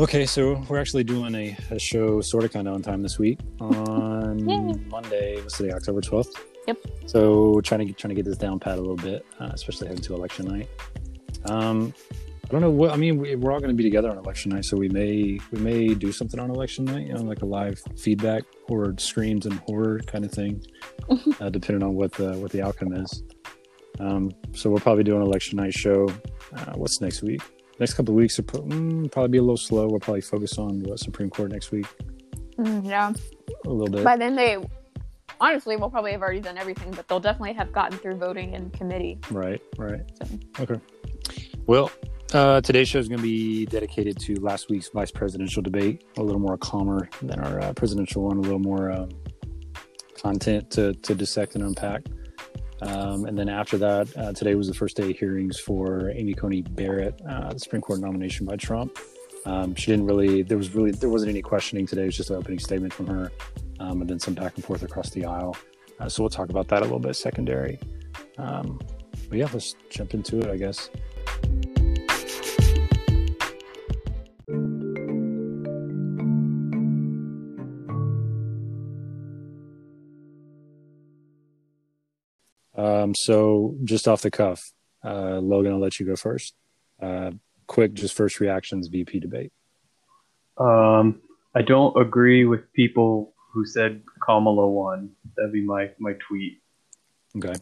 Okay, so we're actually doing a, a show sort of kind of on time this week on Yay. Monday. What's today? October twelfth. Yep. So trying to get trying to get this down pat a little bit, uh, especially heading to election night. Um, I don't know what I mean. We, we're all going to be together on election night, so we may we may do something on election night, you know, like a live feedback or screams and horror kind of thing, uh, depending on what the what the outcome is. Um, so we'll probably do an election night show. Uh, what's next week? Next couple of weeks pro- mm, probably be a little slow. We'll probably focus on what Supreme Court next week Mm, yeah. a little bit. By then they honestly will probably have already done everything, but they'll definitely have gotten through voting in committee. Right, right. So Okay. Well, uh, today's show is going to be dedicated to last week's vice presidential debate. A little more calmer than our uh, presidential one. A little more um, content to, to dissect and unpack. Um, and then after that, uh, today was the first day of hearings for Amy Coney Barrett, uh, the Supreme Court nomination by Trump. Um, she didn't really. There was really there wasn't any questioning today. It was just an opening statement from her, um, and then some back and forth across the aisle. Uh, so we'll talk about that a little bit secondary. Um, but yeah, let's jump into it, I guess. Um, so just off the cuff, uh, Logan, I'll let you go first. Uh, quick, just first reactions, VP debate. Um, I don't agree with people who said Kamala won. That'd be my my tweet. Okay.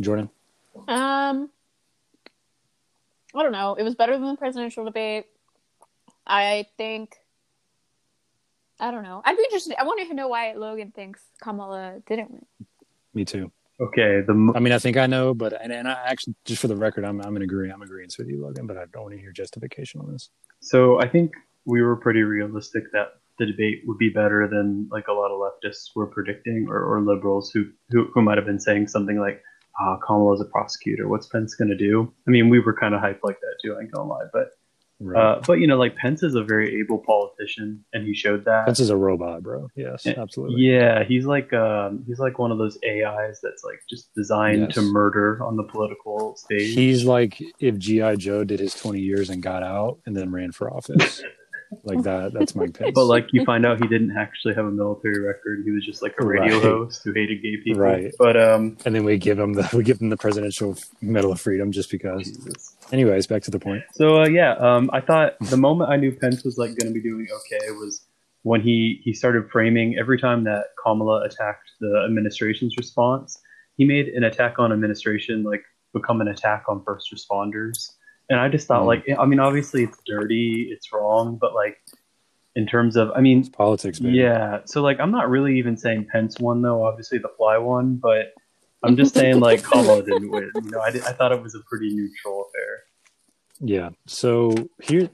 Jordan? Um, I don't know. It was better than the presidential debate. I think. I don't know. I'd be interested. I want to know why Logan thinks Kamala didn't win. Me too. Okay, the m- I mean, I think I know, but and, and I actually, just for the record, I'm I'm in agree. I'm agreeing with you, Logan, but I don't want to hear justification on this. so I think we were pretty realistic that the debate would be better than like a lot of leftists were predicting, or, or liberals who who, who might have been saying something like, "Ah, Kamala's a prosecutor. What's Pence gonna do?" I mean, we were kind of hyped like that too. I ain't gonna lie, but Right. uh, but you know, like Pence is a very able politician, and he showed that. Pence is a robot, bro. Yes, Yeah, absolutely. Yeah, he's like um, he's like one of those AIs that's like just designed Yes. to murder on the political stage. He's like if GI Joe did his 20 years and got out and then ran for office, like that. That's Mike Pence. but like you find out he didn't actually have a military record. He was just like a radio Right. host who hated gay people. Right. But um, and then we give him the we give him the presidential Medal of Freedom just because. Jesus. Anyways, back to the point. So uh, yeah, um, I thought the moment I knew Pence was like going to be doing okay was when he he started framing every time that Kamala attacked the administration's response, he made an attack on administration like become an attack on first responders. And I just thought Mhm. like I mean obviously it's dirty, it's wrong, but like in terms of I mean It's politics, man. yeah, so like I'm not really even saying Pence won though, obviously the fly won, but I'm just saying like Kamala didn't win. You know, I, di- I thought it was a pretty neutral affair. Yeah. So here,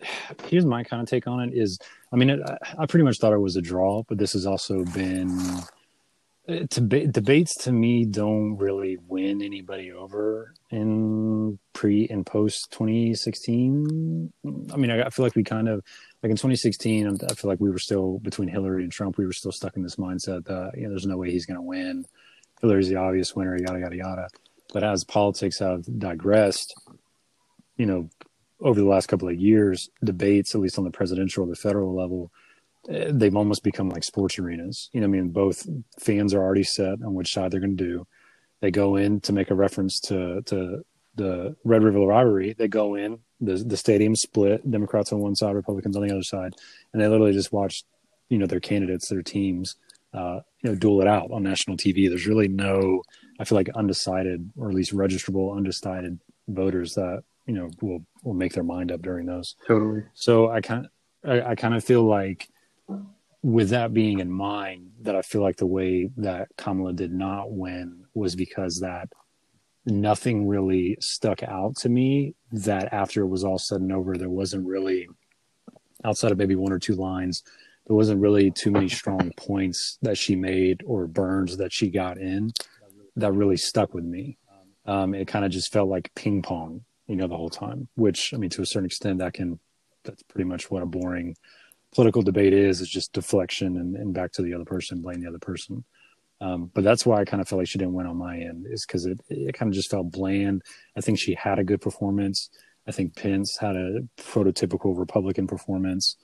here's my kind of take on it. Is I mean, it, I- I pretty much thought it was a draw, but this has also been uh, deba- debates. To me, don't really win anybody over in pre and post 2016. I mean, I, I feel like we kind of like in 2016. I'm- I feel like we were still between Hillary and Trump. We were still stuck in this mindset that you know, there's no way he's going to win. Hillary's the obvious winner. Yada yada yada. But as politics have digressed, you know, over the last couple of years, debates, at least on the presidential or the federal level, eh, they've almost become like sports arenas. You know, I mean, both fans are already set on which side they're going to do. They go in to make a reference to to the Red River rivalry. They go in the the stadium split, Democrats on one side, Republicans on the other side, and they literally just watch, you know, their candidates, their teams, uh, you know, duel it out on national TV. There's really no, I feel like undecided or at least registrable undecided voters that you know will will make their mind up during those. Totally. So I kind I, I kind of feel like with that being in mind, that I feel like the way that Kamala did not win was because that nothing really stuck out to me. That after it was all said and over, there wasn't really outside of maybe one or two lines. There wasn't really too many strong points that she made or burns that she got in that really stuck with me. Um, it kind of just felt like ping pong, you know, the whole time. Which I mean, to a certain extent, that can that's pretty much what a boring political debate is is just deflection and, and back to the other person blame the other person um, but that's why i kind of felt like she didn't win on my end is because it, it kind of just felt bland i think she had a good performance I think Pence had a prototypical Republican performance.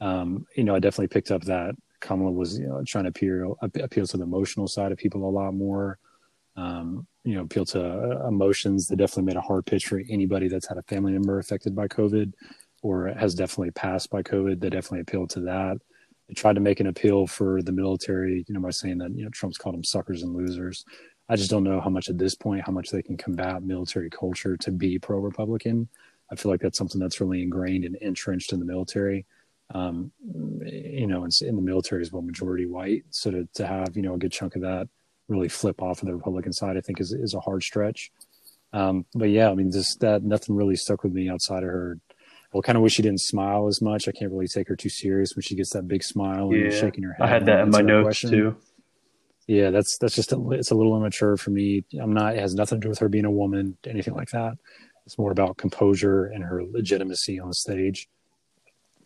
Um, you know, I definitely picked up that Kamala was you know, trying to appeal appeal to the emotional side of people a lot more. Um, you know, appeal to uh, emotions. They definitely made a hard pitch for anybody that's had a family member affected by COVID or has definitely passed by COVID. They definitely appealed to that. They tried to make an appeal for the military, you know, by saying that you know Trump's called them suckers and losers. I just don't know how much at this point how much they can combat military culture to be pro Republican. I feel like that's something that's really ingrained and entrenched in the military. Um, you know, in, in the military is well majority white, so to to have you know a good chunk of that really flip off of the Republican side, I think is is a hard stretch. Um, but yeah, I mean, just that nothing really stuck with me outside of her well, kind of wish she didn't smile as much. I can't really take her too serious when she gets that big smile and Yeah. shaking her head. I had that in my notes question. too. Yeah, that's that's just a, it's a little immature for me. I'm not. It has nothing to do with her being a woman, anything like that. It's more about composure and her legitimacy on the stage.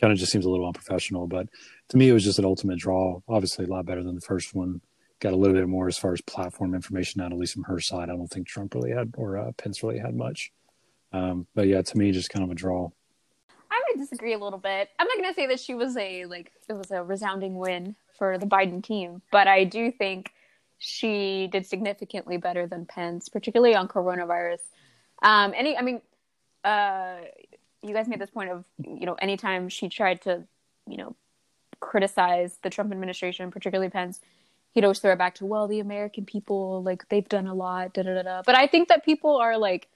Kind of just seems a little unprofessional, but to me, it was just an ultimate draw. Obviously, a lot better than the first one. Got a little bit more as far as platform information out, at least from her side. I don't think Trump really had or uh, Pence really had much. Um, but yeah, to me, just kind of a draw. I would disagree a little bit. I'm not going to say that she was a like it was a resounding win for the Biden team, but I do think she did significantly better than Pence, particularly on coronavirus. Um, any, I mean, uh, you guys made this point of you know anytime she tried to you know criticize the Trump administration, particularly Pence, he'd always throw it back to well the American people like they've done a lot, da da da da. But I think that people are like,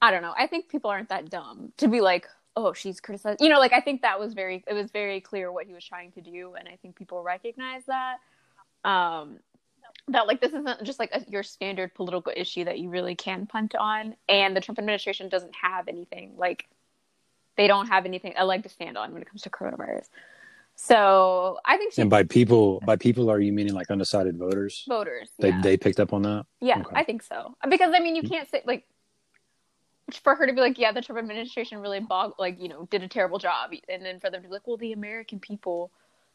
I don't know. I think people aren't that dumb to be like, oh, she's criticized. You know, like I think that was very it was very clear what he was trying to do, and I think people recognize that. Um, that like this isn't just like a, your standard political issue that you really can punt on, and the Trump administration doesn't have anything like they don't have anything uh, a leg to stand on when it comes to coronavirus. So I think she And by people, by people, are you meaning like undecided voters? voters. They yeah. they picked up on that. Yeah, Okay. I think so. Because I mean, you hmm. can't say like for her to be like, yeah, the Trump administration really bog like you know did a terrible job, and then for them to be like, well, the American people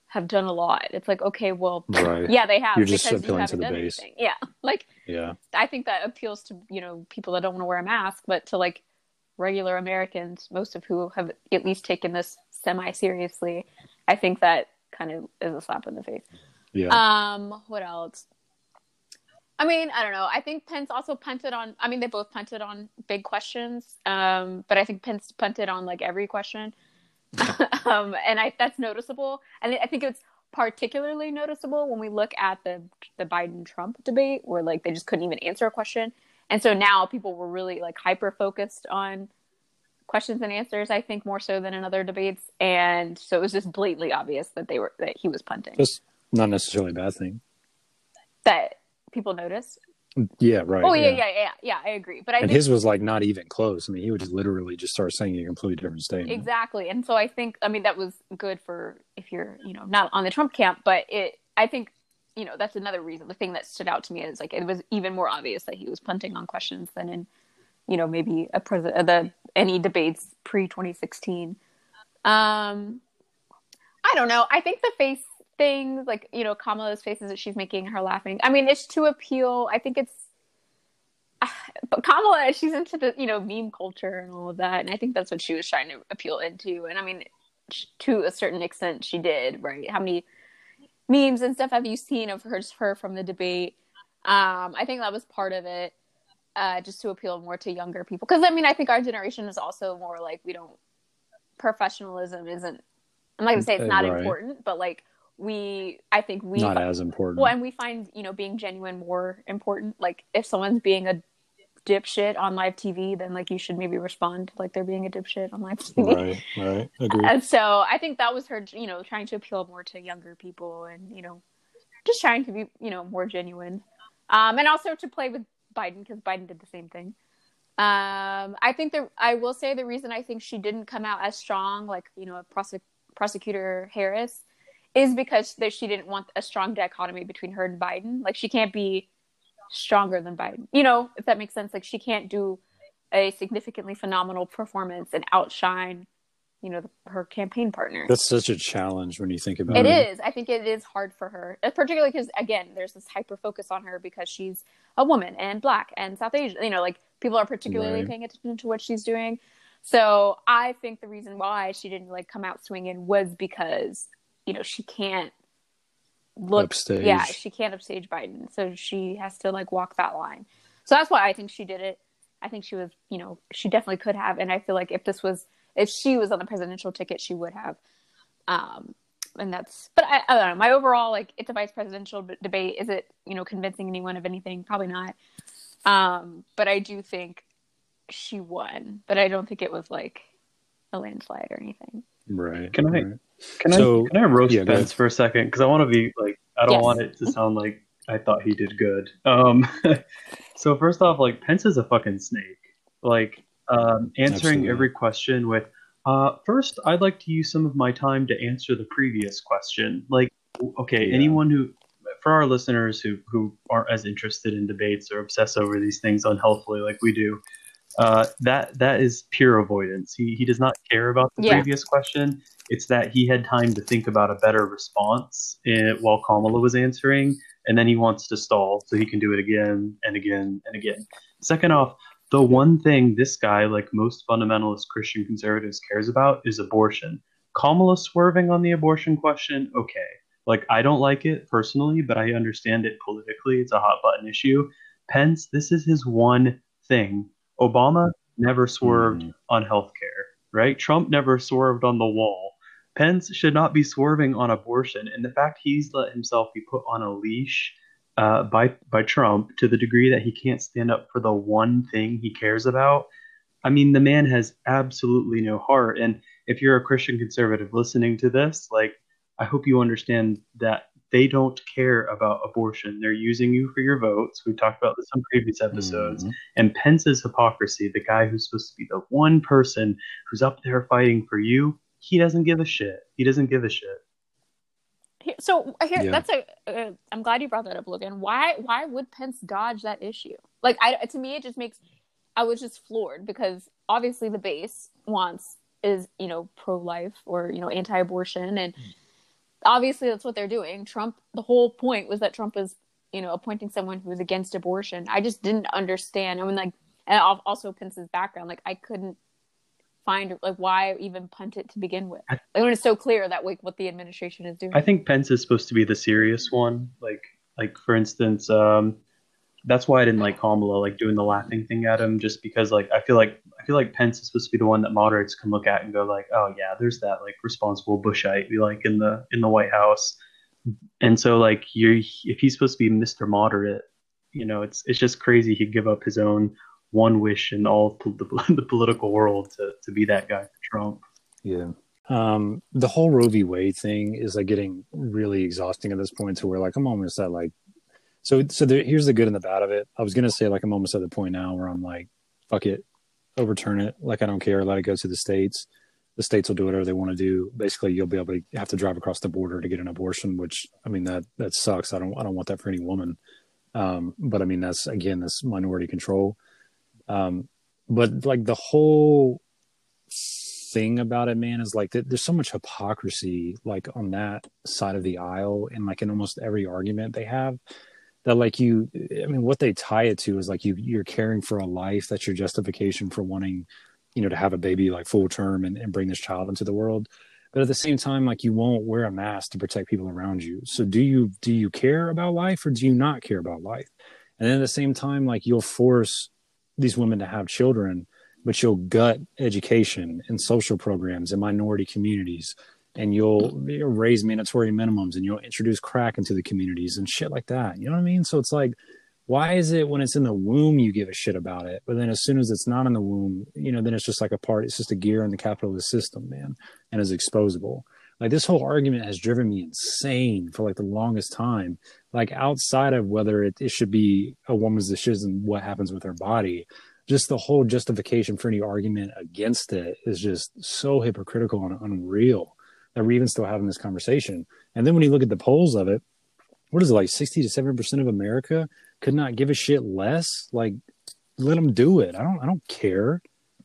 have done a lot. It's like, okay, well, Right. yeah, they have You're just because you appealing to the base. anything. Yeah, like Yeah. I think that appeals to you know people that don't want to wear a mask, but to like regular Americans, most of who have at least taken this semi seriously, I think that kind of is a slap in the face. Yeah. Um, what else? I mean, I don't know. I think Pence also punted on. I mean, they both punted on big questions. Um, but I think Pence punted on like every question, um, and I that's noticeable. And I think it's particularly noticeable when we look at the the Biden Trump debate, where like they just couldn't even answer a question, and so now people were really like hyper focused on questions and answers. I think more so than in other debates, and so it was just blatantly obvious that they were that he was punting. just not necessarily a bad thing. that people notice. Yeah. Right. Oh yeah, yeah, yeah, yeah. I agree, but I And think his was like not even close. I mean, he would just literally just start saying a completely different statement. exactly, and so I think I mean that was good for if you're you know not on the Trump camp, but it I think you know that's another reason. The thing that stood out to me is like it was even more obvious that he was punting on questions than in you know maybe a president the any debates pre 2016. Um, I don't know. I think the face things like you know Kamala's faces that she's making her laughing. I mean, it's to appeal. I think it's but Kamala, she's into the you know meme culture and all of that, and I think that's what she was trying to appeal into. And I mean, to a certain extent, she did. Right? How many memes and stuff have you seen of her her from the debate? Um, I think that was part of it, uh, just to appeal more to younger people. Because I mean, I think our generation is also more like we don't professionalism isn't. I'm not gonna say it's not Right. important, but like we, I think we not as important. well, and we find you know being genuine more important. Like if someone's being a dipshit on live TV, then like you should maybe respond like they're being a dipshit on live TV. right. Right. Agree. And so I think that was her, you know, trying to appeal more to younger people and you know, just trying to be you know more genuine, um, and also to play with Biden because Biden did the same thing. Um, I think that I will say the reason I think she didn't come out as strong, like you know, prosec- prosecutor Harris, is because that she didn't want a strong dichotomy between her and Biden. Like she can't be stronger than Biden. You know, if that makes sense. Like she can't do a significantly phenomenal performance and outshine, you know, the, her campaign partner. That's such a challenge when you think about It it. is. I think it is hard for her, uh, particularly because again, there's this hyper focus on her because she's a woman and black and South Asian. You know, like people are particularly Right. paying attention to what she's doing. So I think the reason why she didn't like come out swinging was because you know she can't look Upstage. yeah she can't upstage Biden, so she has to like walk that line. So that's why I think she did it. I think she was you know she definitely could have, and I feel like if this was if she was on the presidential ticket, she would have. Um, and that's but I, I don't know. My overall like it's a vice presidential b- debate. Is it you know convincing anyone of anything? Probably not. Um, but I do think she won, but I don't think it was like a landslide or anything. Right. Can I- right. Can So- I can I roast yeah, go Pence for a second? Because I want to be like I don't Yes. want it to sound like I thought he did good. Um, so first off, like Pence is a fucking snake. Like um, answering Absolutely. every question with, uh, first I'd like to use some of my time to answer the previous question. Like, okay, Yeah. anyone who for our listeners who who aren't as interested in debates or obsess over these things unhealthily like we do. Uh, that that is pure avoidance. He he does not care about the Yeah. previous question. It's that he had time to think about a better response in, while Kamala was answering, and then he wants to stall so he can do it again and again and again. Second off, the one thing this guy, like most fundamentalist Christian conservatives, cares about is abortion. Kamala swerving on the abortion question, okay. Like, I don't like it personally, but I understand it politically. It's a hot button issue. Pence, this is his one thing. Obama never swerved Mhm. on healthcare, right? Trump never swerved on the wall. Pence should not be swerving on abortion, and the fact he's let himself be put on a leash uh, by by Trump to the degree that he can't stand up for the one thing he cares about. I mean, the man has absolutely no heart. And if you're a Christian conservative listening to this, like, I hope you understand that they don't care about abortion. They're using you for your votes. We've talked about this on previous episodes Mhm. and Pence's hypocrisy, the guy who's supposed to be the one person who's up there fighting for you, he doesn't give a shit. He doesn't give a shit. So here, Yeah. that's a. Uh, I'm glad you brought that up, Logan. Why? Why would Pence dodge that issue? Like, I to me, it just makes. I was just floored because obviously the base wants is you know pro life or you know anti abortion and obviously that's what they're doing. Trump. The whole point was that Trump was you know appointing someone who was against abortion. I just didn't understand. I mean, like, and also Pence's background. Like, I couldn't find like why even punt it to begin with. I- Like, when it's so clear that like what the administration is doing. I think Pence is supposed to be the serious one. Like, like for instance, um, that's why I didn't like Kamala, like doing the laughing thing at him, just because like I feel like I feel like Pence is supposed to be the one that moderates can look at and go like, oh yeah, there's that like responsible Bushite we like in the in the White House, and so like you're if he's supposed to be Mr. Moderate, you know, it's it's just crazy he'd give up his own one wish in all the, the political world to to be that guy for Trump. Yeah. Um, the whole Roe v. Wade thing is like getting really exhausting at this point to where like I'm almost at like so so there, here's the good and the bad of it. I was gonna say like I'm almost at the point now where I'm like, fuck it, overturn it. Like I don't care, let it go to the states. The states will do whatever they want to do. Basically, you'll be able to have to drive across the border to get an abortion, which I mean that that sucks. I don't I don't want that for any woman. Um, but I mean that's again that's minority control. Um, but like the whole thing about it, man, is like th- there's so much hypocrisy like on that side of the aisle and like in almost every argument they have that like you I mean what they tie it to is like you you're caring for a life that's your justification for wanting you know to have a baby like full term and, and bring this child into the world. But at the same time like you won't wear a mask to protect people around you. So do you do you care about life or do you not care about life? And then at the same time like you'll force these women to have children but you'll gut education and social programs in minority communities and you'll, you'll raise mandatory minimums and you'll introduce crack into the communities and shit like that. You know what i mean? So it's like why is it when it's in the womb you give a shit about it but then as soon as it's not in the womb you know then it's just like a part it's just a gear in the capitalist system man and is exposable. Like this whole argument has driven me insane for like the longest time like outside of whether it, it should be a woman's decision what happens with her body just the whole justification for any argument against it is just so hypocritical and unreal that we're even still having this conversation. And then when you look at the polls of it, what is it like 60 to 70% of America could not give a shit less? Like, let them do it. I don't, I don't care.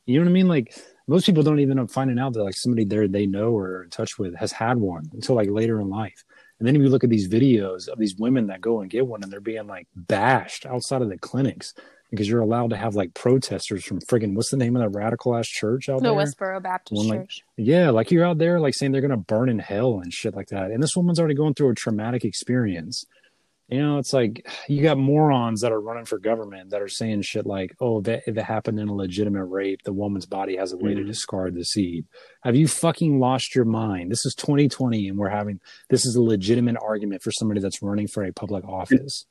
You know what I mean? Like, most people don't even up finding out that like somebody there they know or in touch with has had one until like later in life. And then if you look at these videos of these women that go and get one and they're being like bashed outside of the clinics because you're allowed to have like protesters from friggin' what's the name of that radical ass church out The there? The Westboro Baptist One, like- Church. Yeah, like you're out there like saying they're gonna burn in hell and shit like that. And this woman's already going through a traumatic experience. You know, it's like you got morons that are running for government that are saying shit like, "Oh, that if it happened in a legitimate rape, the woman's body has a way to Mhm. discard the seed." Have you fucking lost your mind? This is 2020, and we're having this is a legitimate argument for somebody that's running for a public office.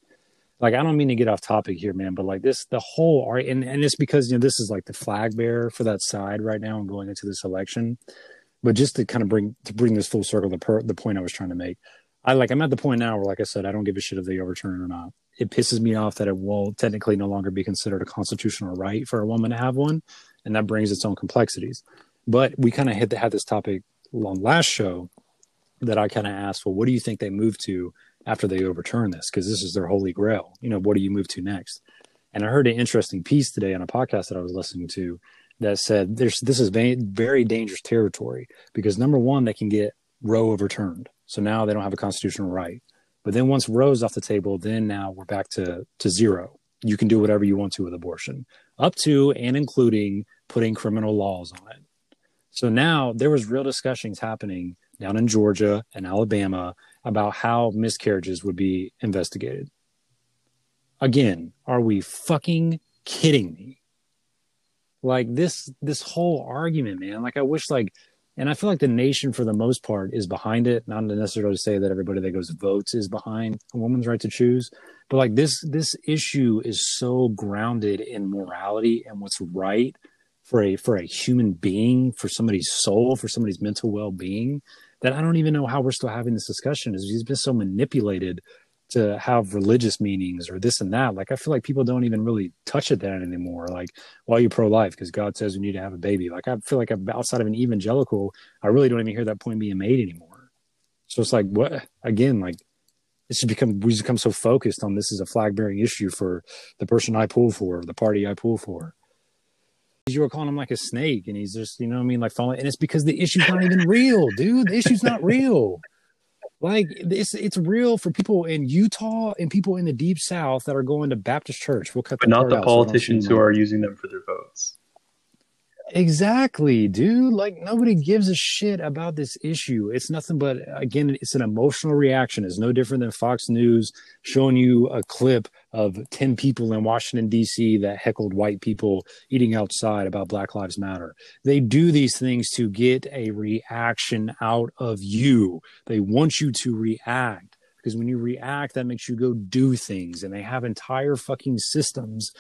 Like, I don't mean to get off topic here, man, but like this, the whole art, and, and it's because you know this is like the flag bearer for that side right now and going into this election but just to kind of bring to bring this full circle the per, the point I was trying to make. I like I'm at the point now where like I said I don't give a shit if they overturn it or not. It pisses me off that it will technically no longer be considered a constitutional right for a woman to have one, and that brings its own complexities. But we kind of hit the, had this topic on last show that I kind of asked, well, what do you think they move to after they overturn this? Because this is their holy grail. You know, what do you move to next? And I heard an interesting piece today on a podcast that I was listening to that said there's this is very dangerous territory because number one they can get Roe overturned, so now they don't have a constitutional right. But then once Roe's off the table, then now we're back to to zero. You can do whatever you want to with abortion, up to and including putting criminal laws on it. So now there was real discussions happening down in Georgia and Alabama about how miscarriages would be investigated. Again, are we fucking kidding me? Like this this whole argument, man. Like I wish like and I feel like the nation for the most part is behind it. Not necessarily to say that everybody that goes votes is behind a woman's right to choose, but like this this issue is so grounded in morality and what's right for a for a human being, for somebody's soul, for somebody's mental well being, that I don't even know how we're still having this discussion. Is he's been so manipulated to have religious meanings or this and that. Like I feel like people don't even really touch it that anymore. Like, why are you pro life? Because God says we need to have a baby. Like I feel like outside of an evangelical, I really don't even hear that point being made anymore. So it's like what again, like it's just become we just become so focused on this is a flag bearing issue for the person I pull for, the party I pull for. You were calling him like a snake, and he's just, you know what I mean, like falling. And it's because the issue's not even real, dude. The issue's not real. Like it's it's real for people in Utah and people in the deep South that are going to Baptist church. We'll cut but not the out so politicians seem who are using them for their votes. Exactly, dude. Like nobody gives a shit about this issue. It's nothing but again, it's an emotional reaction. It's no different than Fox News showing you a clip of 10 people in Washington DC that heckled white people eating outside about Black Lives Matter. They do these things to get a reaction out of you. They want you to react because when you react that makes you go do things and they have entire fucking systems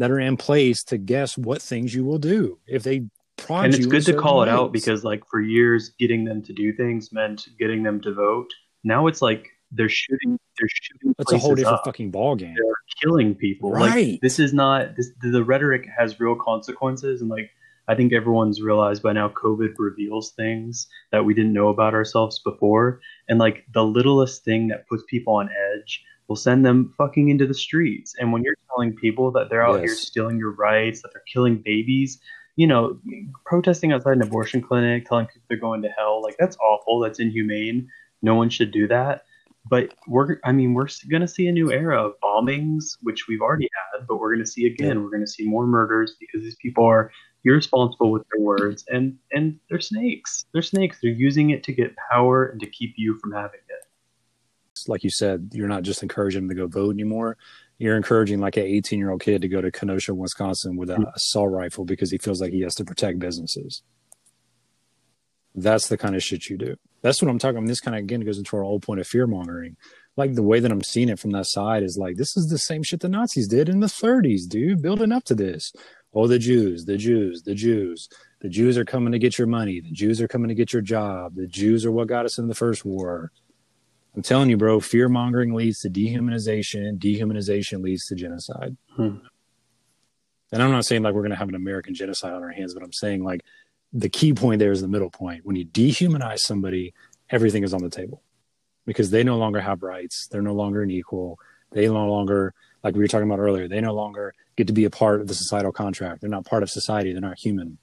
that are in place to guess what things you will do if they prod and it's good to call it out because like for years getting them to do things meant getting them to vote now it's like they're shooting they're shooting that's a whole different up. fucking ball game. they're killing people Right. like this is not this the rhetoric has real consequences and like i think everyone's realized by now covid reveals things that we didn't know about ourselves before and like the littlest thing that puts people on edge will send them fucking into the streets. And when you're telling people that they're out here stealing your rights that they're killing babies you know protesting outside an abortion clinic telling people they're going to hell like that's awful. That's inhumane. No one should do that. But we're i mean we're going to see a new era of bombings which we've already had but we're going to see again. We're going to see more murders because these people are irresponsible with their words. And and they're snakes. They're snakes. They're using it to get power and to keep you from having it Like you said, you're not just encouraging them to go vote anymore. You're encouraging like an 18 year old kid to go to Kenosha, Wisconsin with a mm-hmm. assault rifle because he feels like he has to protect businesses. That's the kind of shit you do. That's what I'm talking. I mean, this kind of again goes into our old point of fear mongering. Like the way that I'm seeing it from that side is like this is the same shit the Nazis did in the 30s, dude. Building up to this. Oh, the Jews, the Jews, the Jews. The Jews are coming to get your money. The Jews are coming to get your job. The Jews are what got us in the first war. I'm telling you, bro, fear mongering leads to dehumanization. Dehumanization leads to genocide. Hmm. And I'm not saying like we're going to have an American genocide on our hands, but I'm saying like the key point there is the middle point. When you dehumanize somebody, everything is on the table because they no longer have rights. They're no longer an equal. They no longer, like we were talking about earlier, they no longer get to be a part of the societal contract. They're not part of society. They're not human.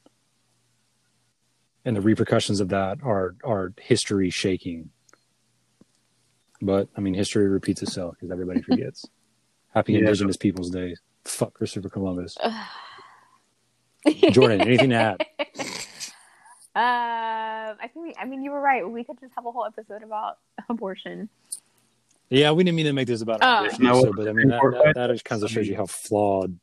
And the repercussions of that are are history shaking. But I mean, history repeats itself because everybody forgets. Happy Yeah. Indigenous Peoples Day, Fuck Christopher Columbus. Jordan, anything to add? Uh, I think we, I mean you were right. We could just have a whole episode about abortion. Yeah, we didn't mean to make this about Oh. abortion, No, so, but I mean that, that, that just kind of shows you how flawed.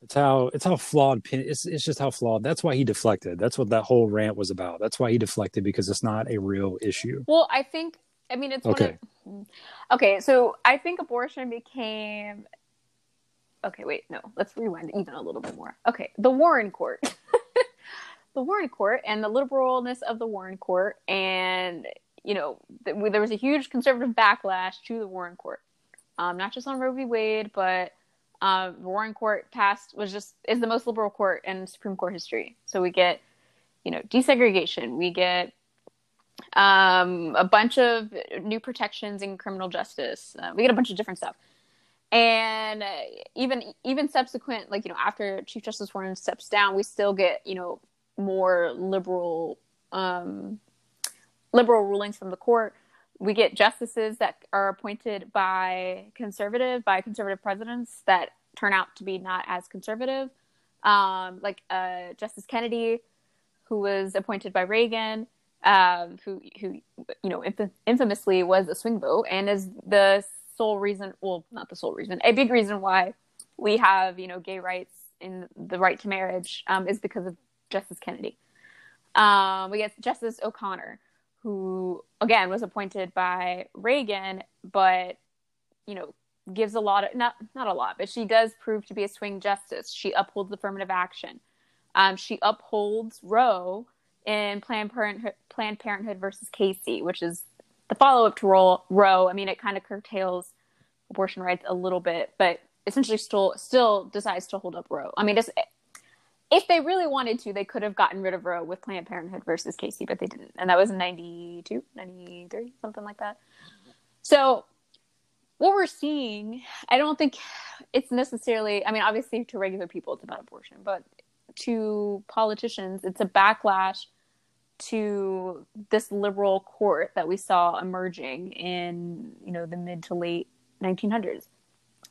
It's how it's how flawed. It's it's just how flawed. That's why he deflected. That's what that whole rant was about. That's why he deflected because it's not a real issue. Well, I think I mean it's Okay. One of, okay, so I think abortion became. Okay, wait, no. Let's rewind even a little bit more. Okay, the Warren Court, the Warren Court, and the liberalness of the Warren Court, and you know th- there was a huge conservative backlash to the Warren Court, um, not just on Roe v. Wade, but um, the Warren Court passed was just is the most liberal court in Supreme Court history. So we get, you know, desegregation. We get um, a bunch of new protections in criminal justice. Uh, we get a bunch of different stuff, and uh, even even subsequent, like you know, after Chief Justice Warren steps down, we still get you know more liberal um, liberal rulings from the court. We get justices that are appointed by conservative by conservative presidents that turn out to be not as conservative, um, like uh, Justice Kennedy, who was appointed by Reagan um, who who you know inf- infamously was a swing vote and is the sole reason well not the sole reason a big reason why we have you know gay rights in the right to marriage um, is because of Justice Kennedy. Um, we get Justice O'Connor, who again was appointed by Reagan, but you know gives a lot of not not a lot, but she does prove to be a swing justice. She upholds affirmative action. Um, she upholds Roe in Planned Parenthood, Planned Parenthood versus Casey, which is the follow up to Roe. I mean, it kind of curtails abortion rights a little bit, but essentially still still decides to hold up Roe. I mean, if they really wanted to, they could have gotten rid of Roe with Planned Parenthood versus Casey, but they didn't, and that was in 92, 93, something like that. So what we're seeing, I don't think it's necessarily. I mean, obviously, to regular people, it's about abortion, but to politicians, it's a backlash to this liberal court that we saw emerging in you know the mid to late 1900s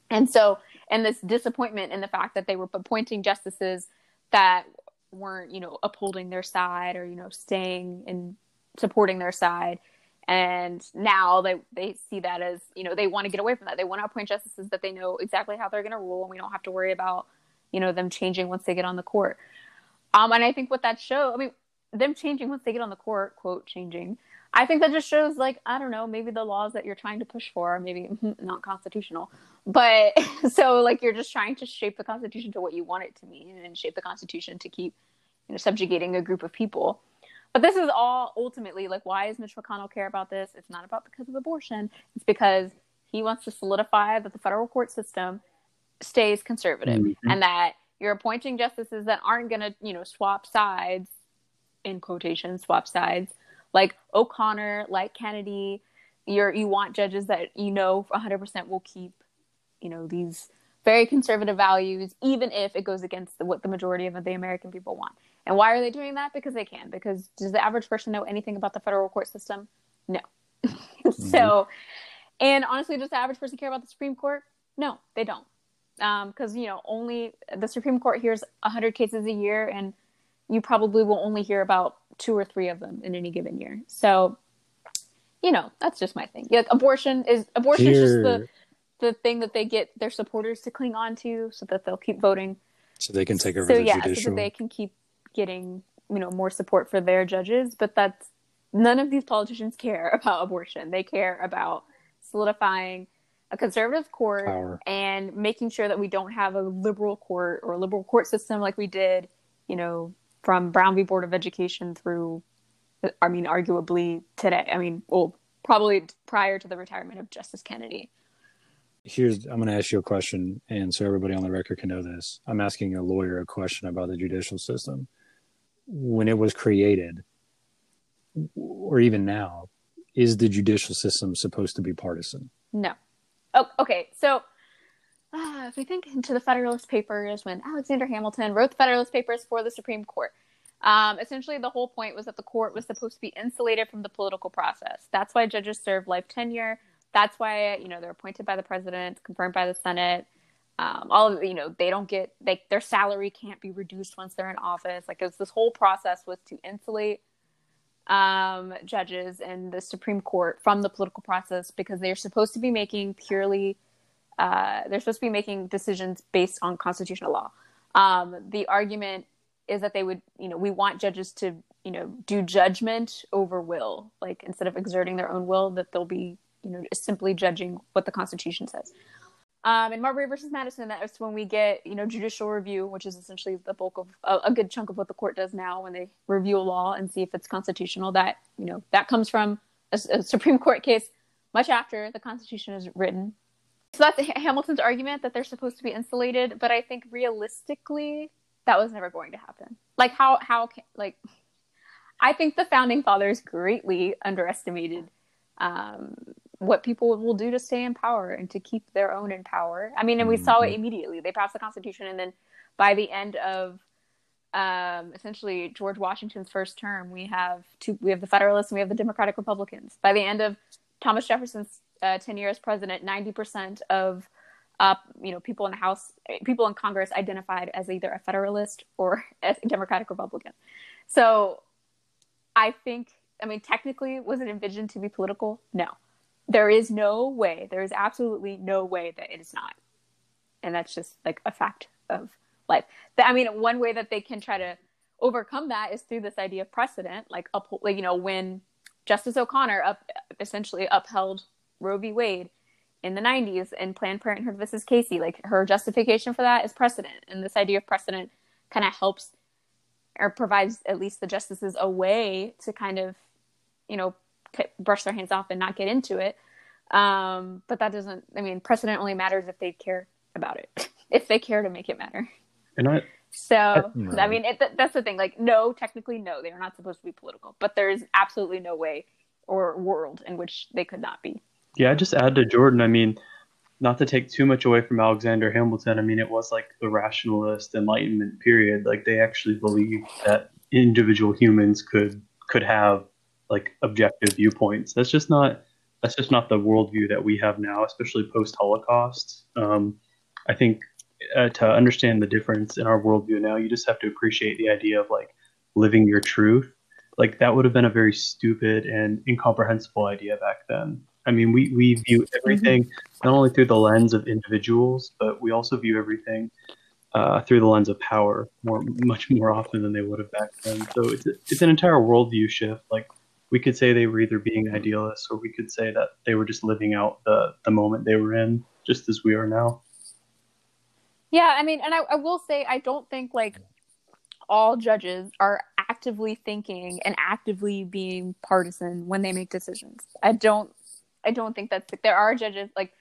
and so and this disappointment in the fact that they were appointing justices that weren't you know upholding their side or you know staying and supporting their side. And now they they see that as you know they want to get away from that. They want to appoint justices that they know exactly how they're going to rule and we don't have to worry about you know them changing once they get on the court. Um and i think what that show i mean them changing once they get on the court quote changing i think that just shows like i don't know maybe the laws that you're trying to push for are maybe not constitutional but so like you're just trying to shape the constitution to what you want it to mean and shape the constitution to keep you know subjugating a group of people. But this is all ultimately like why does mitch mcconnell care about this? It's not about because of abortion. It's because he wants to solidify that the federal court system stays conservative Mhm. and that you're appointing justices that aren't going to you know swap sides in quotation swap sides. Like o'connor like kennedy you're you want judges that you know 100% will keep you know these very conservative values even if it goes against the, what the majority of the american people want. And why are they doing that? Because they can. Because does the average person know anything about the federal court system? No. Mm-hmm. So and honestly does the average person care about the supreme court? No they don't. Um, because you know only the supreme court hears 100 cases a year and you probably will only hear about two or three of them in any given year. So you know that's just my thing. Yeah, abortion is abortion is just the the thing that they get their supporters to cling on to so that they'll keep voting. So they can take over so the yeah so that they can keep getting you know more support for their judges. But that's none of these politicians care about abortion. They care about solidifying a conservative court Power. and making sure that we don't have a liberal court or a liberal court system like we did you know from brown v board of education through i mean arguably today i mean well probably prior to the retirement of justice kennedy Here's I'm going to ask you a question, and so everybody on the record can know this. I'm asking a lawyer a question about the judicial system. When it was created, or even now, is the judicial system supposed to be partisan? No. Oh, okay. So, uh, if we think into the Federalist Papers, when Alexander Hamilton wrote the Federalist Papers for the Supreme Court, um, essentially the whole point was that the court was supposed to be insulated from the political process. That's why judges serve life tenure. That's why you know they're appointed by the president, confirmed by the Senate. Um, all of you know, they don't get they their salary can't be reduced once they're in office. Like it's this whole process was to insulate um, judges and the Supreme Court from the political process because they're supposed to be making purely uh, they're supposed to be making decisions based on constitutional law. Um, the argument is that they would, you know, we want judges to, you know, do judgment over will, like instead of exerting their own will, that they'll be, you know, simply judging what the Constitution says. Um, in Marbury versus Madison, that's when we get, you know, judicial review, which is essentially the bulk of a, a, good chunk of what the court does now when they review a law and see if it's constitutional. That, you know, that comes from a, a Supreme Court case much after the Constitution is written. So that's Hamilton's argument that they're supposed to be insulated, but I think realistically, that was never going to happen. Like how how like I think the founding fathers greatly underestimated um, what people will do to stay in power and to keep their own in power. I mean, and we mm-hmm. saw it mm-hmm. immediately. They passed the Constitution, and then by the end of um, essentially George Washington's first term, we have two. We have the Federalists and we have the Democratic Republicans. By the end of Thomas Jefferson's uh, tenure as president, ninety percent of uh, you know people in the House, people in Congress identified as either a Federalist or a Democratic Republican. So, I think. I mean, technically, was it envisioned to be political? No there is no way there is absolutely no way that it is not and that's just like a fact of life i mean one way that they can try to overcome that is through this idea of precedent like up like you know when justice o'connor up essentially upheld roe v wade in the 90s and planned parenthood versus casey like her justification for that is precedent and this idea of precedent kind of helps or provides at least the justices a way to kind of you know brush their hands off and not get into it. Um, but that doesn't. I mean, precedent only matters if they care about it. if they care to make it matter. And I. So I, I mean, it, that's the thing. Like, no, technically, no, they are not supposed to be political. But there's absolutely no way or world in which they could not be. Yeah, I just add to Jordan. I mean, not to take too much away from Alexander Hamilton. I mean, it was like the rationalist Enlightenment period. Like they actually believed that individual humans could could have like objective viewpoints. That's just not that's just not the worldview that we have now, especially post Holocaust. Um, I think uh, to understand the difference in our worldview now, you just have to appreciate the idea of like living your truth. Like that would have been a very stupid and incomprehensible idea back then. I mean, we, we view everything mm-hmm. not only through the lens of individuals, but we also view everything uh, through the lens of power more, much more often than they would have back then. So it's, it's an entire worldview shift. Like we could say they were either being idealists or we could say that they were just living out the, the moment they were in, just as we are now. Yeah, I mean, and I, I will say, I don't think like all judges are actively thinking and actively being partisan when they make decisions. I don't, I don't think that's there are judges like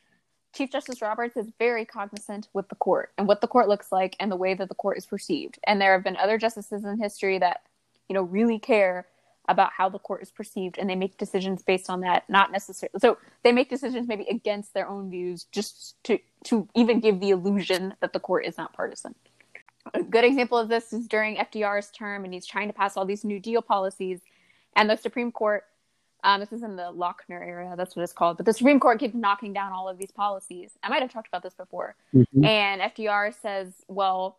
Chief Justice Roberts is very cognizant with the court and what the court looks like and the way that the court is perceived. And there have been other justices in history that, you know, really care about how the court is perceived and they make decisions based on that not necessarily so they make decisions maybe against their own views just to to even give the illusion that the court is not partisan a good example of this is during fdr's term and he's trying to pass all these new deal policies and the supreme court um, this is in the lochner era that's what it's called. But the supreme court keeps knocking down all of these policies. I might have talked about this before. Mm-hmm. and fdr says well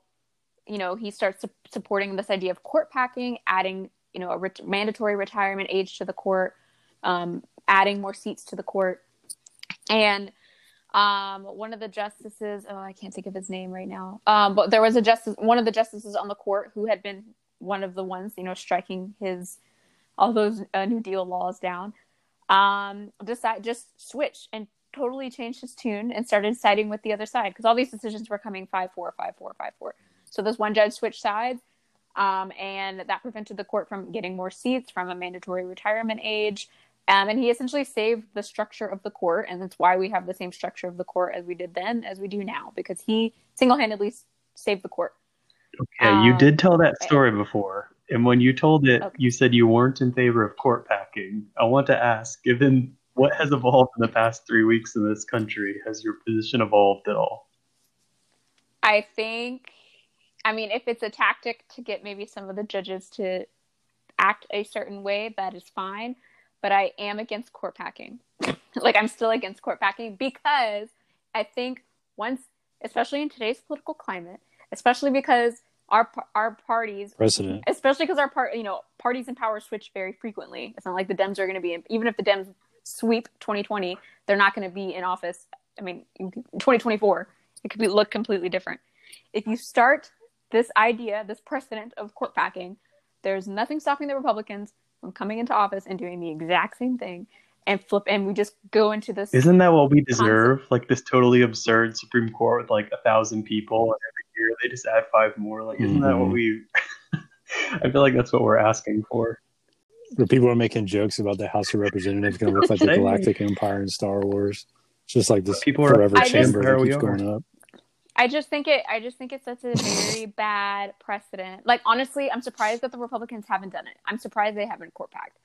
you know he starts su- supporting this idea of court packing adding you know, a mandatory retirement age to the court, um, adding more seats to the court. And um, one of the justices, oh, I can't think of his name right now, um, but there was a justice, one of the justices on the court who had been one of the ones, you know, striking his all those uh, New Deal laws down. Um, decide just switch and totally changed his tune and started siding with the other side because all these decisions were coming five four five four five four. So this one judge switched sides um, and that prevented the court from getting more seats from a mandatory retirement age. Um, and he essentially saved the structure of the court, and that's why we have the same structure of the court as we did then as we do now, because he single-handedly saved the court. Okay, um, you did tell that story before, and when you told it, okay. you said you weren't in favor of court packing. I want to ask, given what has evolved in the past three weeks in this country, has your position evolved at all? I think I mean, if it's a tactic to get maybe some of the judges to act a certain way, that is fine. But I am against court packing. like I'm still against court packing because I think once especially in today's political climate, especially because our our parties precedent, especially because our part, you know, parties in power switch very frequently. It's not like the Dems are going to be, in, even if the Dems sweep 2020, they're not going to be in office. I mean, 2024, it could be look completely different. If you start this idea, this precedent of court packing, there's nothing stopping the Republicans from coming into office and doing the exact same thing and flip and we just go into this isn't that what we deserve concept. like this totally absurd supreme court with like a thousand people and every year they just add five more like isn't mm-hmm. that what mm-hmm. we i feel like that's what we're asking for where people are making jokes about the house of representatives going to look like the galactic empire in star wars it's just like this people forever chamber that keeps going up I just think it. I just think it sets a very bad precedent. Like honestly, I'm surprised that the Republicans haven't done it. I'm surprised they haven't court packed.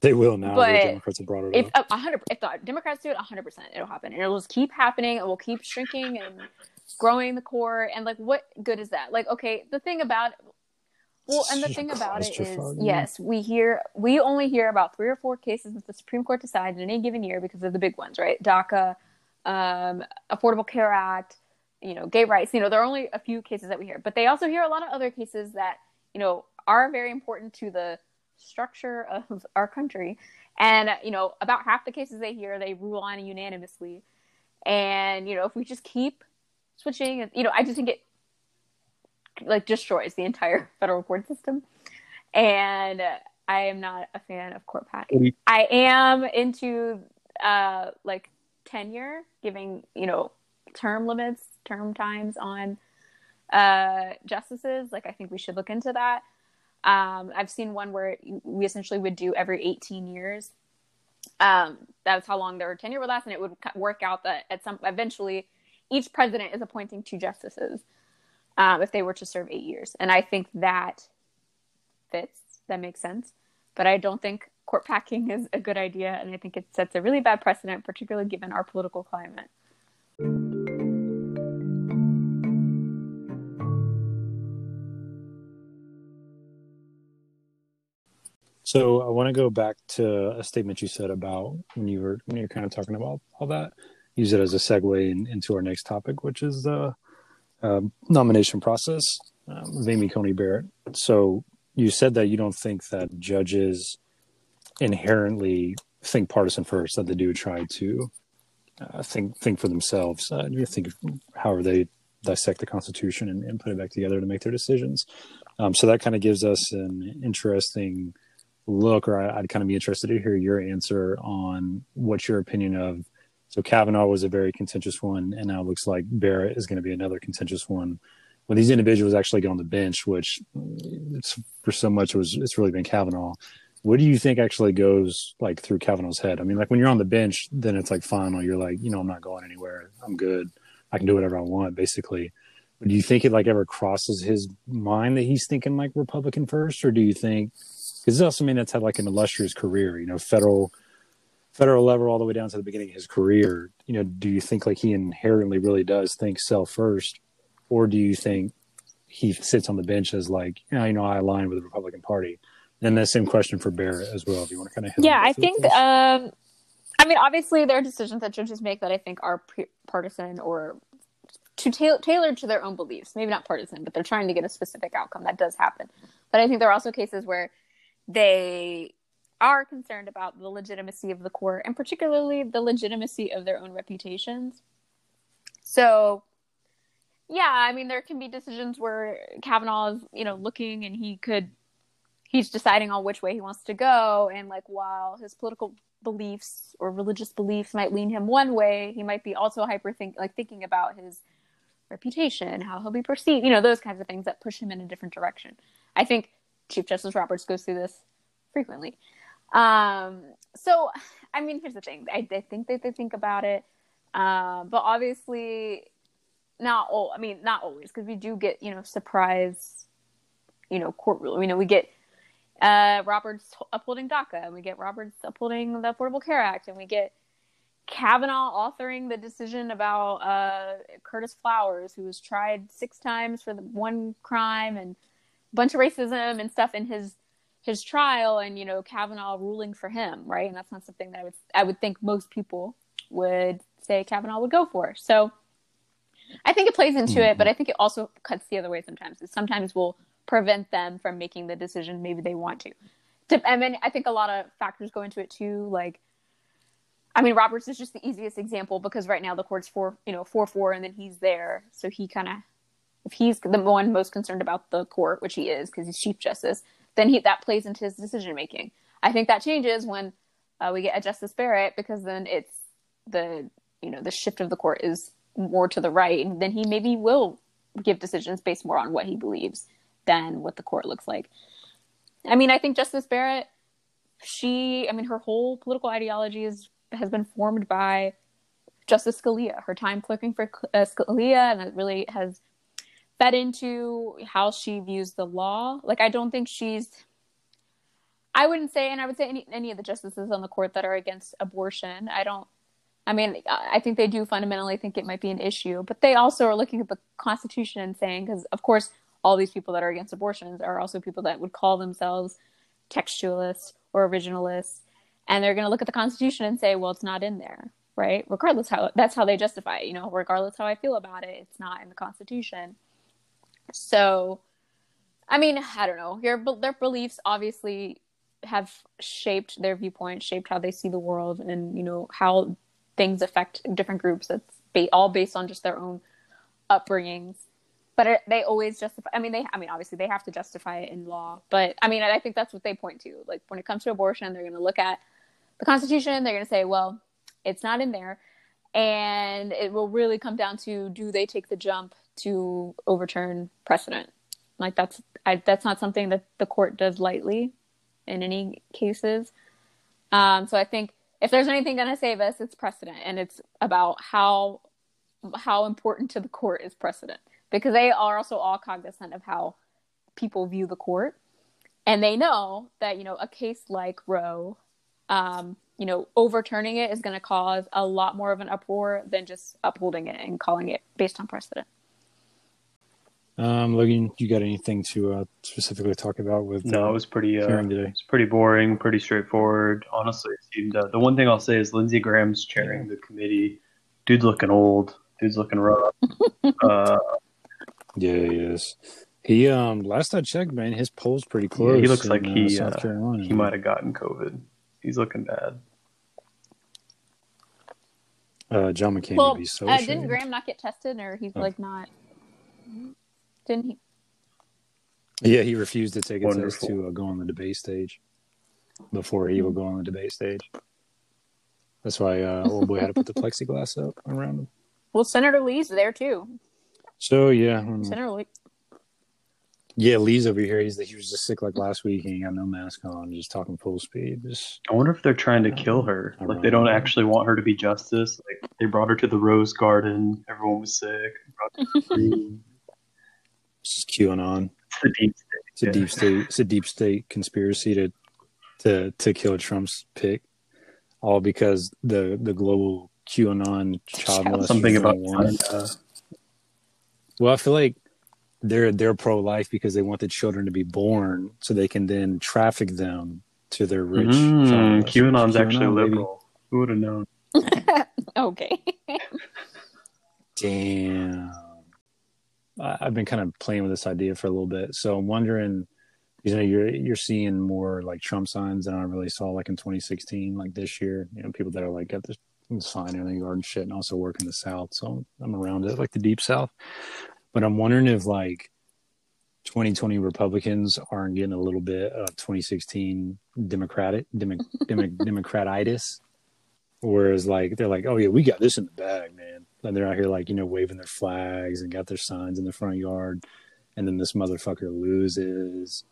They will now. But the Democrats have brought it if, up. hundred, if the Democrats do it, hundred percent, it'll happen, and it'll just keep happening. It will keep shrinking and growing the core. And like, what good is that? Like, okay, the thing about well, and the thing about it is, yes, we hear we only hear about three or four cases that the Supreme Court decides in any given year because of the big ones, right? DACA, um, Affordable Care Act, you know, gay rights. You know, there are only a few cases that we hear, but they also hear a lot of other cases that you know are very important to the structure of our country. And, you know, about half the cases they hear, they rule on unanimously. And, you know, if we just keep switching, you know, I just think it like destroys the entire federal court system. And I am not a fan of court packing. I am into uh like tenure, giving, you know, term limits, term times on uh justices. Like I think we should look into that. Um, I've seen one where we essentially would do every 18 years. Um, that's how long their tenure would last, and it would work out that at some eventually, each president is appointing two justices um, if they were to serve eight years, and I think that fits. That makes sense, but I don't think court packing is a good idea, and I think it sets a really bad precedent, particularly given our political climate. So I want to go back to a statement you said about when you were when you're kind of talking about all that. Use it as a segue in, into our next topic, which is the uh, nomination process um, of Amy Coney Barrett. So you said that you don't think that judges inherently think partisan first; that they do try to uh, think think for themselves. Uh, you think however they dissect the Constitution and, and, put it back together to make their decisions. Um, so that kind of gives us an interesting look, or I'd kind of be interested to hear your answer on what's your opinion of. So Kavanaugh was a very contentious one, and now it looks like Barrett is going to be another contentious one. When these individuals actually get on the bench, which uh, it's, for so much it was, it's really been Kavanaugh. What do you think actually goes like through Kavanaugh's head? I mean, like when you're on the bench, then it's like final. You're like, you know, I'm not going anywhere. I'm good. I can do whatever I want, basically. But do you think it like ever crosses his mind that he's thinking like Republican first, or do you think because this also mean that's had like an illustrious career, you know, federal federal level all the way down to the beginning of his career. You know, do you think like he inherently really does think self first, or do you think he sits on the bench as like, you know, you know I align with the Republican Party? And the same question for Barrett as well. If you want to kind of hit yeah, I think. Um, I mean, obviously, there are decisions that judges make that I think are partisan or to ta- tailored to their own beliefs. Maybe not partisan, but they're trying to get a specific outcome. That does happen. But I think there are also cases where they are concerned about the legitimacy of the court and particularly the legitimacy of their own reputations. So, yeah, I mean, there can be decisions where Kavanaugh is, you know, looking and he could, he's deciding on which way he wants to go. And like, while his political beliefs or religious beliefs might lean him one way, he might be also hyper think, like thinking about his reputation, how he'll be perceived, you know, those kinds of things that push him in a different direction. I think Chief Justice Roberts goes through this frequently. Um, so, I mean, here's the thing: I, I think that they think about it, uh, but obviously, not all. I mean, not always, because we do get you know surprise, you know, court rule. You know, we get uh, Roberts upholding DACA, and we get Roberts upholding the Affordable Care Act, and we get Kavanaugh authoring the decision about uh, Curtis Flowers, who was tried six times for the one crime and a bunch of racism and stuff in his his trial and you know Kavanaugh ruling for him, right? And that's not something that I would I would think most people would say Kavanaugh would go for. So I think it plays into it, but Mhm. I think it also cuts the other way sometimes. It sometimes will prevent them from making the decision maybe they want to. I mean, I think a lot of factors go into it too. Like, I mean, Roberts is just the easiest example because right now the court's four, you know, four four, and then he's there, so he kind of, if he's the one most concerned about the court, which he is because he's chief justice, then he that plays into his decision making. I think that changes when uh, we get a Justice Barrett because then it's the you know the shift of the court is more to the right, and then he maybe will give decisions based more on what he believes than what the court looks like. I mean, I think Justice Barrett, she, I mean, her whole political ideology is has been formed by Justice Scalia. Her time clerking for uh, Scalia, and it really has fed into how she views the law. Like, I don't think she's. I wouldn't say, and I would say any any of the justices on the court that are against abortion. I don't. I mean, I think they do fundamentally think it might be an issue, but they also are looking at the Constitution and saying, because of course, all these people that are against abortions are also people that would call themselves textualists or originalists, and they're going to look at the Constitution and say, well, it's not in there, right? Regardless how that's how they justify it, you know, regardless how I feel about it, it's not in the Constitution. So, I mean, I don't know. Your their beliefs obviously have shaped their viewpoint, shaped how they see the world, and you know how things affect different groups. That's ba- all based on just their own upbringings. But it, they always justify. I mean, they. I mean, obviously, they have to justify it in law. But I mean, I think that's what they point to. Like when it comes to abortion, they're going to look at the Constitution. They're going to say, well, it's not in there, and it will really come down to do they take the jump to overturn precedent. Like that's I, that's not something that the court does lightly in any cases. Um, so I think if there's anything going to save us, it's precedent, and it's about how how important to the court is precedent because they are also all cognizant of how people view the court, and they know that you know a case like Roe, um, you know, overturning it is going to cause a lot more of an uproar than just upholding it and calling it based on precedent. Um, Logan, you got anything to uh, specifically talk about with No, uh, it was pretty. Uh, today? it's pretty boring, pretty straightforward. Honestly, it seemed. Uh, the one thing I'll say is Lindsey Graham's chairing the committee. Dude's looking old. Dude's looking rough. uh, Yeah, he is. He um last I checked, man, his poll's pretty Yeah, close. he looks in, like uh, he, South uh, Carolina. he might have gotten COVID. He's looking bad. Uh, John McCain well, would be so. uh, didn't. Graham not get tested, or he's Oh. like not? Didn't he? Yeah, he refused to take a test to uh, go on the debate stage before he would go on the debate stage. That's why uh, old boy had to put the plexiglass up around him. Well, Senator Lee's there too. So yeah, um, Senator Lee. yeah, Lee's over here. He's he was just sick like last week. He ain't got no mask on, just talking full speed. Just I wonder if they're trying to kill her. I Like they don't know. actually want her to be justice. Like they brought her to the Rose Garden. Everyone was sick. Brought her to it's just QAnon. It's the deep state. It's a Yeah. deep state. It's a deep state conspiracy to to to kill Trump's pick, all because the the global QAnon child molesters Something about don't want it. China. Well, I feel like they're they're pro life because they want the children to be born so they can then traffic them to their rich. Mm, child molesters. QAnon's actually QAnon, baby. liberal. Who would have known? Okay. Damn. I've been kind of playing with this idea for a little bit, so I'm wondering. You know, you're you're seeing more like Trump signs than I really saw like in 2016, like this year. You know, people that are like got this sign in the yard and shit, and also work in the South, so I'm around it, like the deep South. But I'm wondering if like 2020 Republicans aren't getting a little bit of 2016 Democratic Demo, Demo, Democratitis, whereas like they're like, oh yeah, we got this in the bag, man. And they're out here like you know waving their flags and got their signs in the front yard, and then this motherfucker loses,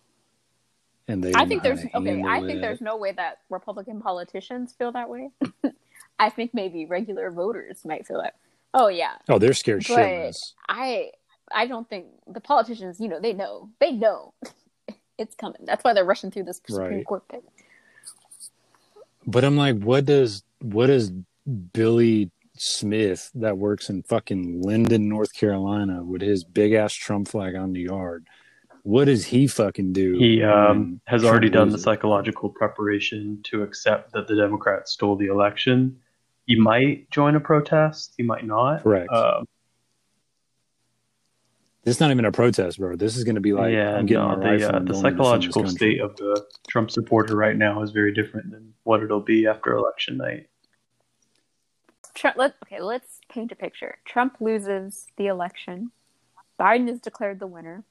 and they. I think there's okay. I think it. there's no way that Republican politicians feel that way. I think maybe regular voters might feel that. Oh yeah, Oh, they're scared but shitless. I I don't think the politicians. You know, they know. They know it's coming. That's why they're rushing through this Supreme Right. Court pick. But I'm like, what does what does Billy Smith that works in fucking Linden, North Carolina, with his big ass Trump flag on the yard? What does he fucking do? He um, has Trump already done the loses? psychological preparation to accept that the Democrats stole the election. He might join a protest. He might not. Correct. Um, This is not even a protest, bro. This is going to be like yeah, I'm getting no, the, uh, the going to defend this psychological state of the Trump supporter right now is very different than what it'll be after election night. Trump, let, okay, let's paint a picture. Trump loses the election. Biden is declared the winner.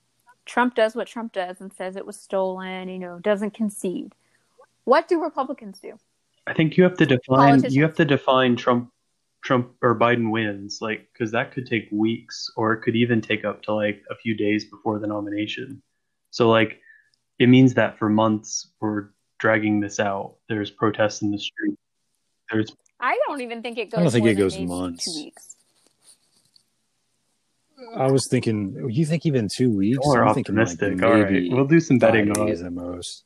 Trump does what Trump does and says it was stolen, you know, doesn't concede. What do Republicans do? I think you have to define you have to define Trump Trump or Biden wins like because that could take weeks or it could even take up to like a few days before the nomination. So like it means that for months we're dragging this out. There's protests in the street. There's I don't even think it goes. I don't think it goes months. Two weeks. I was thinking, you think even two weeks? more I'm like optimistic. All right, we'll do some betting on days it. at most.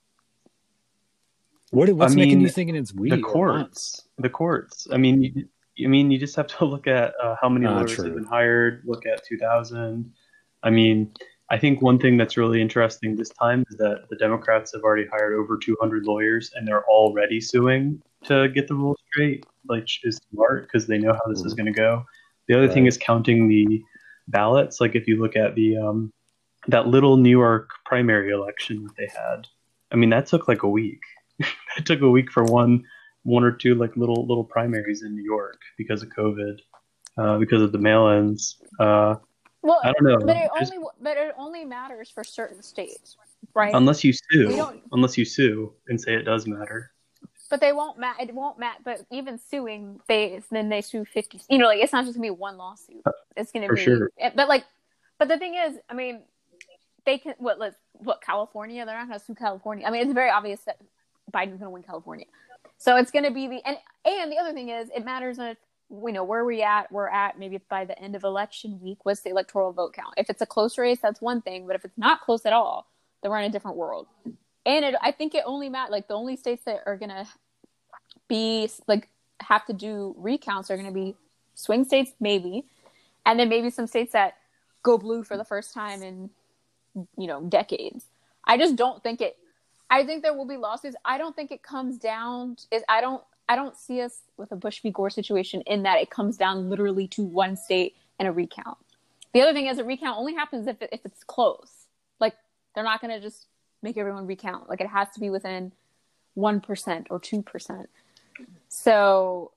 What, what's making mean, you thinking it's weeks? the courts. The courts. I mean, you, I mean, you just have to look at uh, how many Ah, lawyers true. have been hired. Look at 2000. I mean, I think one thing that's really interesting this time is that the Democrats have already hired over 200 lawyers, and they're already suing to get the rules straight, which is smart because they know how this is going to go. The other thing is counting the ballots. Like if you look at the um, that little New York primary election that they had, I mean, that took like a week. it took a week for one one or two like little little primaries in New York because of COVID, uh, because of the mail-ins. Uh, Well, I don't know. but it Just- only but it only matters for certain states, right? unless you sue, unless you sue and say it does matter. But they won't mat. It won't mat. But even suing, they then they sue fifty. You know, like it's not just gonna be one lawsuit. It's gonna Uh, For be. sure. But like, but the thing is, I mean, they can what? Let what California? They're not gonna sue California. I mean, it's very obvious that Biden's gonna win California. So it's gonna be the and and the other thing is, it matters if we know where we at. We're at maybe by the end of election week. What's the electoral vote count? If it's a close race, that's one thing. But if it's not close at all, then we're in a different world. And it, I think it only matters like the only states that are gonna be like have to do recounts are gonna be swing states maybe, and then maybe some states that go blue for the first time in you know decades. I just don't think it. I think there will be lawsuits. I don't think it comes down. Is I don't. I don't see us with a Bush v. Gore situation in that it comes down literally to one state and a recount. The other thing is a recount only happens if it, if it's close. Like they're not going to just make everyone recount. Like it has to be within one percent or two percent. So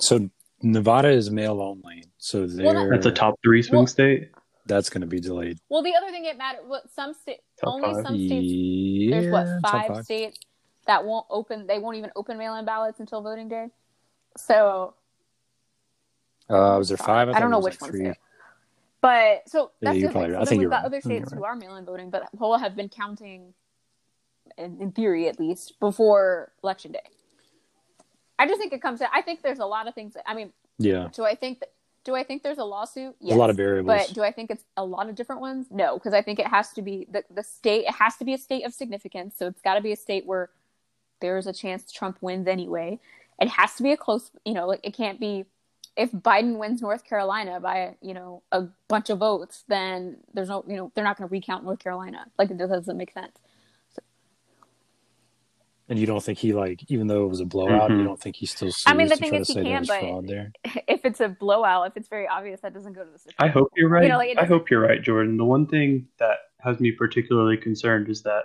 So Nevada is mail only. So Well, there, That's a top three swing Well- state. That's going to be delayed. well, the other thing it matters. What some states Top only five. some states Yeah, there's what top five, states that won't open they won't even open mail-in ballots until voting day so Uh, was there five? i, thought don't know which like ones three. there but so Yeah, that's you're the probably right. I think we've you're got right. other mm-hmm. states you're who are mail-in voting but will have been counting in, in theory at least before election day i just think it comes to i think there's a lot of things that, i mean Yeah, do i think that do i think there's a lawsuit There's a lot of variables. but do I think it's a lot of different ones? No, because I think it has to be the, the state. It has to be a state of significance. So it's got to be a state where there's a chance Trump wins anyway. It has to be a close. You know, like it can't be if Biden wins North Carolina by you know a bunch of votes, then there's no you know they're not going to recount North Carolina. Like it just doesn't make sense. and you don't think he like, even though it was a blowout, Mhm. you don't think he still sues I mean, the to thing is he say there can, was but- fraud there? if it's a blowout, if it's very obvious, that doesn't go to the Supreme. I hope you're right. You know, like, I hope you're right, Jordan. The one thing that has me particularly concerned is that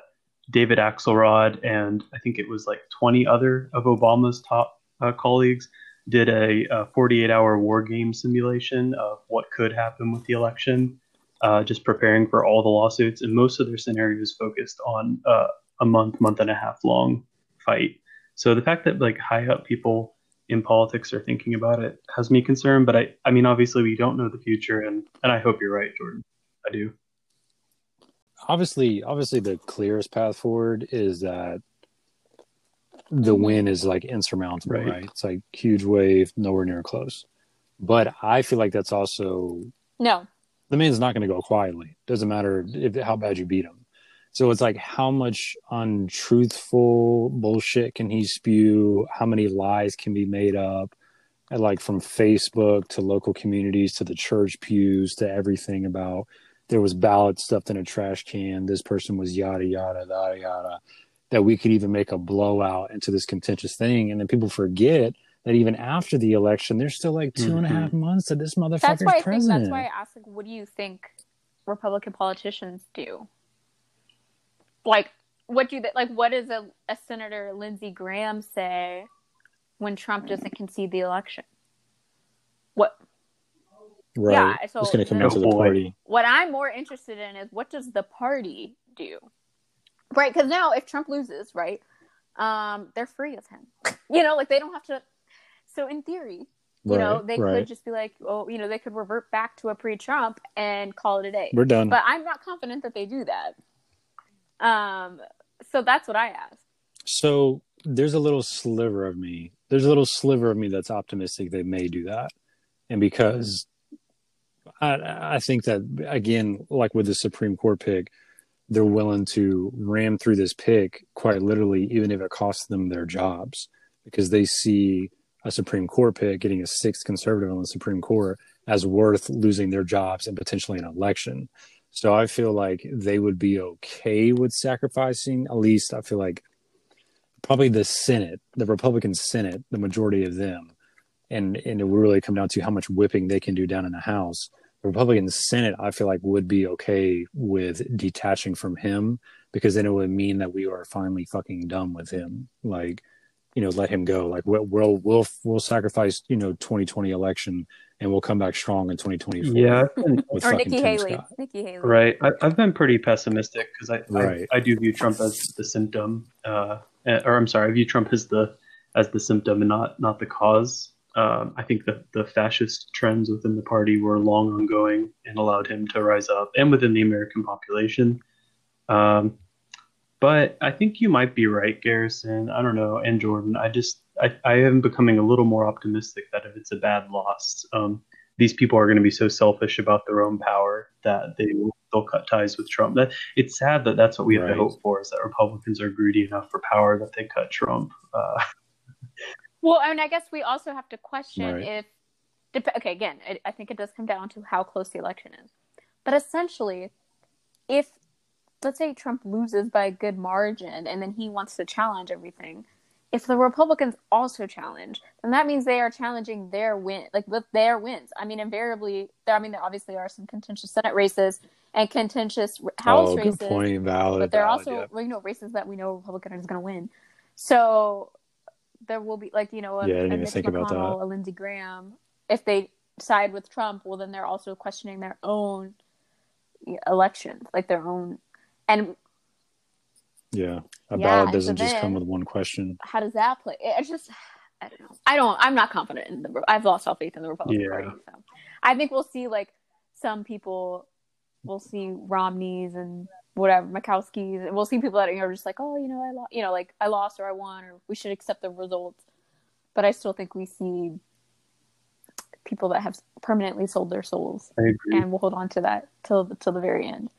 David Axelrod and I think it was like 20 other of Obama's top uh, colleagues did a, a 48 hour war game simulation of what could happen with the election, uh, just preparing for all the lawsuits. And most of their scenarios focused on uh, a month, month and a half long fight. So the fact that like high up people in politics are thinking about it has me concerned. But I, I mean, obviously we don't know the future, and and I hope you're right, Jordan. I do. Obviously, obviously, the clearest path forward is that the Mhm. win is like insurmountable, Right. right? It's like huge wave, nowhere near close. But I feel like that's also No, the man's not going to go quietly. Doesn't matter if, how bad you beat him. So it's like how much untruthful bullshit can he spew? How many lies can be made up? And like from Facebook to local communities to the church pews to everything about there was ballots stuffed in a trash can. This person was yada yada yada yada. That we could even make a blowout into this contentious thing, and then people forget that even after the election, there's still like two and a half mm-hmm. months that this motherfucker's That's why I think president. that's why I asked like what do you think Republican politicians do? Like what do they like what does a, a Senator Lindsey Graham say when Trump doesn't concede the election? What right. yeah, so it's going to come the- out to the Oh, party. what I'm more interested in is what does the party do? Right, because now if Trump loses, right, um, they're free of him. you know, like they don't have to. So in theory, you know, they right. could just be like, oh, you know, they could revert back to a pre-Trump and call it a day. We're done. But I'm not confident that they do that. Um, so that's what I asked. So there's a little sliver of me. There's a little sliver of me that's optimistic they may do that, and because I, I think that again, like with the Supreme Court pick, they're willing to ram through this pick quite literally, even if it costs them their jobs, because they see a Supreme Court pick getting a sixth conservative on the Supreme Court as worth losing their jobs and potentially an election. So I feel like they would be okay with sacrificing. At least I feel like probably the Senate, the Republican Senate, the majority of them, and and it will really come down to how much whipping they can do down in the House. The Republican Senate, I feel like, would be okay with detaching from him because then it would mean that we are finally fucking done with him. Like, you know, let him go. Like, we'll we'll we'll, we'll sacrifice, you know, 2020 election, and we'll come back strong in 2024. Yeah, with Or Nikki Tim Haley. Scott. Nikki Haley. right. I, I've been pretty pessimistic because I, Right. I I do view Trump as the symptom, uh, eh, or I'm sorry, I view Trump as the as the symptom and not not the cause. Um, I think that the fascist trends within the party were long ongoing and allowed him to rise up, and within the American population. Um, but I think you might be right, Garrison. I don't know, and Jordan. I just I, I am becoming a little more optimistic that if it's a bad loss, um, these people are going to be so selfish about their own power that they will they'll cut ties with Trump. That it's sad that that's what we have Right. to hope for is that Republicans are greedy enough for power that they cut Trump. Uh, Well, and I guess we also have to question Right. if, dep- okay, again, I, I think it does come down to how close the election is. But essentially, if, let's say Trump loses by a good margin and then he wants to challenge everything, if the Republicans also challenge, then that means they are challenging their win, like with their wins. I mean, invariably, there, I mean, there obviously are some contentious Senate races and contentious House oh, races point. Valid. but there are also yeah. you know races that we know Republican is going to win. So there will be like you know a, Yeah, I didn't a even think about McConnell, that. a Lindsey Graham. If they side with Trump, well then they're also questioning their own elections, like their own. And Yeah, a Yeah, ballot doesn't so just come with one question. how does that play? It's just I don't know. I don't. I'm not confident in the. I've lost all faith in the Republican Yeah. Party. So I think we'll see like some people. We'll see Romneys and whatever Murkowski's, and we'll see people that are just like, oh, you know, I lost, you know, like I lost or I won, or we should accept the results. But I still think we see people that have permanently sold their souls, I agree. and we'll hold on to that till till the very end.